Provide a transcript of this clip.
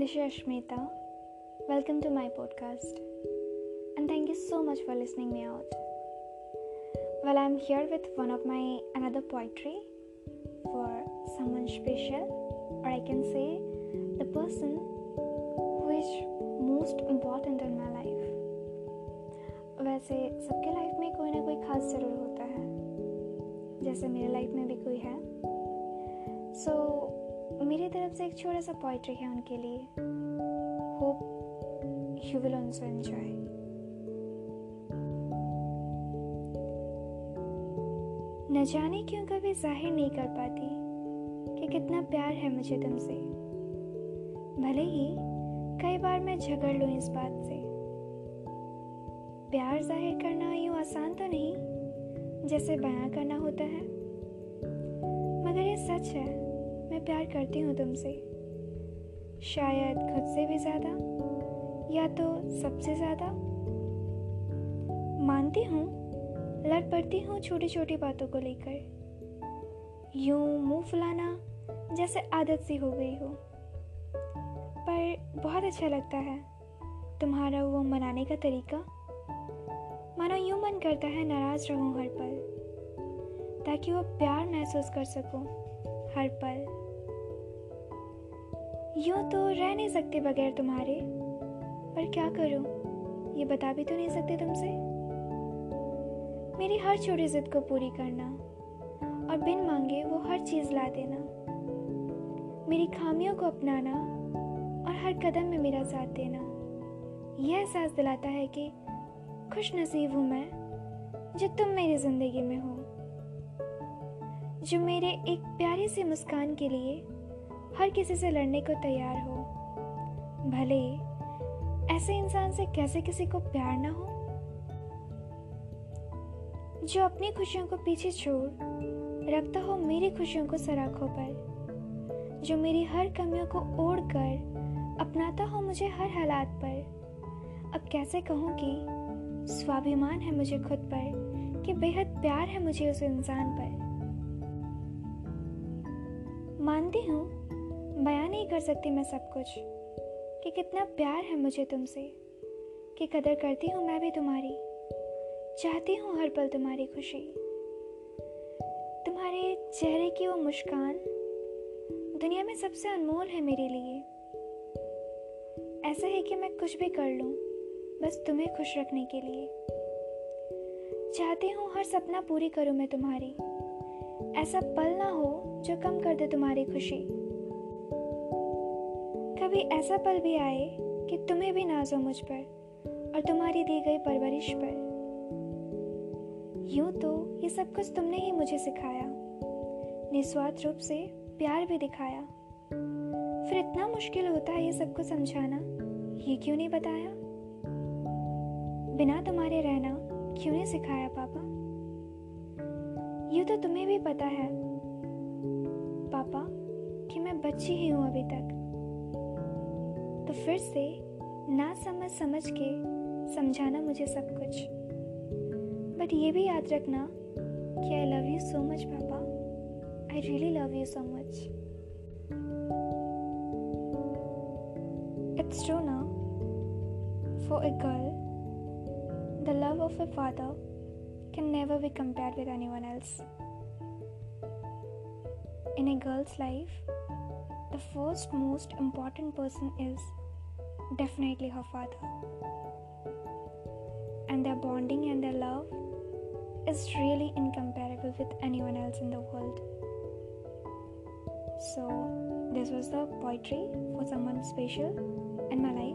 This is Ashmita. Welcome to my podcast. And thank you so much for listening me out. Well, I'm here with one of my another poetry for someone special, or I can say the person who is most important in my life. वैसे सबके life में कोई ना कोई खास ज़रूर होता है जैसे मेरे लाइफ में भी कोई है सो so, मेरी तरफ़ से एक छोटा सा पोइट्री है उनके लिए। Hope you will also enjoy न जाने क्यों कभी ज़ाहिर नहीं कर पाती कि कितना प्यार है मुझे तुमसे। भले ही कई बार मैं झगड़ लूँ इस बात से। प्यार ज़ाहिर करना यूँ आसान तो नहीं, जैसे बयां करना होता है। मगर ये सच है मैं प्यार करती हूँ तुमसे। शायद खुद से भी ज़्यादा, या तो सबसे ज़्यादा। मानती हूँ, लड़ पड़ती हूँ छोटी छोटी बातों को लेकर। यूँ मुँह फुलाना जैसे आदत सी हो गई हो। पर बहुत अच्छा लगता है तुम्हारा वो मनाने का तरीका। मानो यूँ मन करता है नाराज़ रहूँ हर पल, ताकि वो प्यार महसूस कर सकूँ हर पल। यूँ तो रह नहीं सकते बगैर तुम्हारे। पर क्या करूँ? ये बता भी तो नहीं सकते तुमसे। मेरी हर छोटी जिद को पूरी करना और बिन मांगे वो हर चीज़ ला देना। मेरी खामियों को अपनाना और हर कदम में मेरा साथ देना। यह एहसास दिलाता है कि खुश नसीब हूँ मैं, जो तुम मेरी ज़िंदगी में हो। जो मेरे एक प्यारी सी मुस्कान के लिए हर किसी से लड़ने को तैयार हो। भले ऐसे इंसान से कैसे किसी को प्यार ना हो। जो अपनी खुशियों को पीछे छोड़ रखता हो मेरी खुशियों को सराखों पर। जो मेरी हर कमियों को ओढ़ कर अपनाता हो मुझे हर हालात पर। अब कैसे कहूँ कि स्वाभिमान है मुझे खुद पर, कि बेहद प्यार है मुझे उस इंसान पर। मानती हूँ बयान नहीं कर सकती मैं सब कुछ। कि कितना प्यार है मुझे तुमसे। कि कदर करती हूँ मैं भी तुम्हारी। चाहती हूँ हर पल तुम्हारी खुशी। तुम्हारे चेहरे की वो मुस्कान दुनिया में सबसे अनमोल है मेरे लिए। ऐसा है कि मैं कुछ भी कर लूँ, बस तुम्हें खुश रखने के लिए। चाहती हूँ हर सपना पूरी करूँ मैं तुम्हारी। ऐसा पल ना हो जो कम कर दे तुम्हारी खुशी। कभी ऐसा पल भी आए कि तुम्हें भी नाजो मुझ पर और तुम्हारी दी गई परवरिश पर। यूँ तो ये सब कुछ तुमने ही मुझे सिखाया। निस्वार्थ रूप से प्यार भी दिखाया। फिर इतना मुश्किल होता है ये सबको समझाना, ये क्यों नहीं बताया? बिना तुम्हारे रहना क्यों नहीं सिखाया पापा? यूँ तो तुम्हें भी पता है, पापा, कि मैं बच्ची ही हूँ अभी तक। तो फिर से ना समझ समझ के समझाना मुझे सब कुछ। बट ये भी याद रखना कि I love you so much पापा। I really love you so much it's true ना? For a girl the love of a father can never be compared with anyone else. In a girl's life, the first most important person is definitely her father. And their bonding and their love is really incomparable with anyone else in the world. So, this was the poetry for someone special in my life.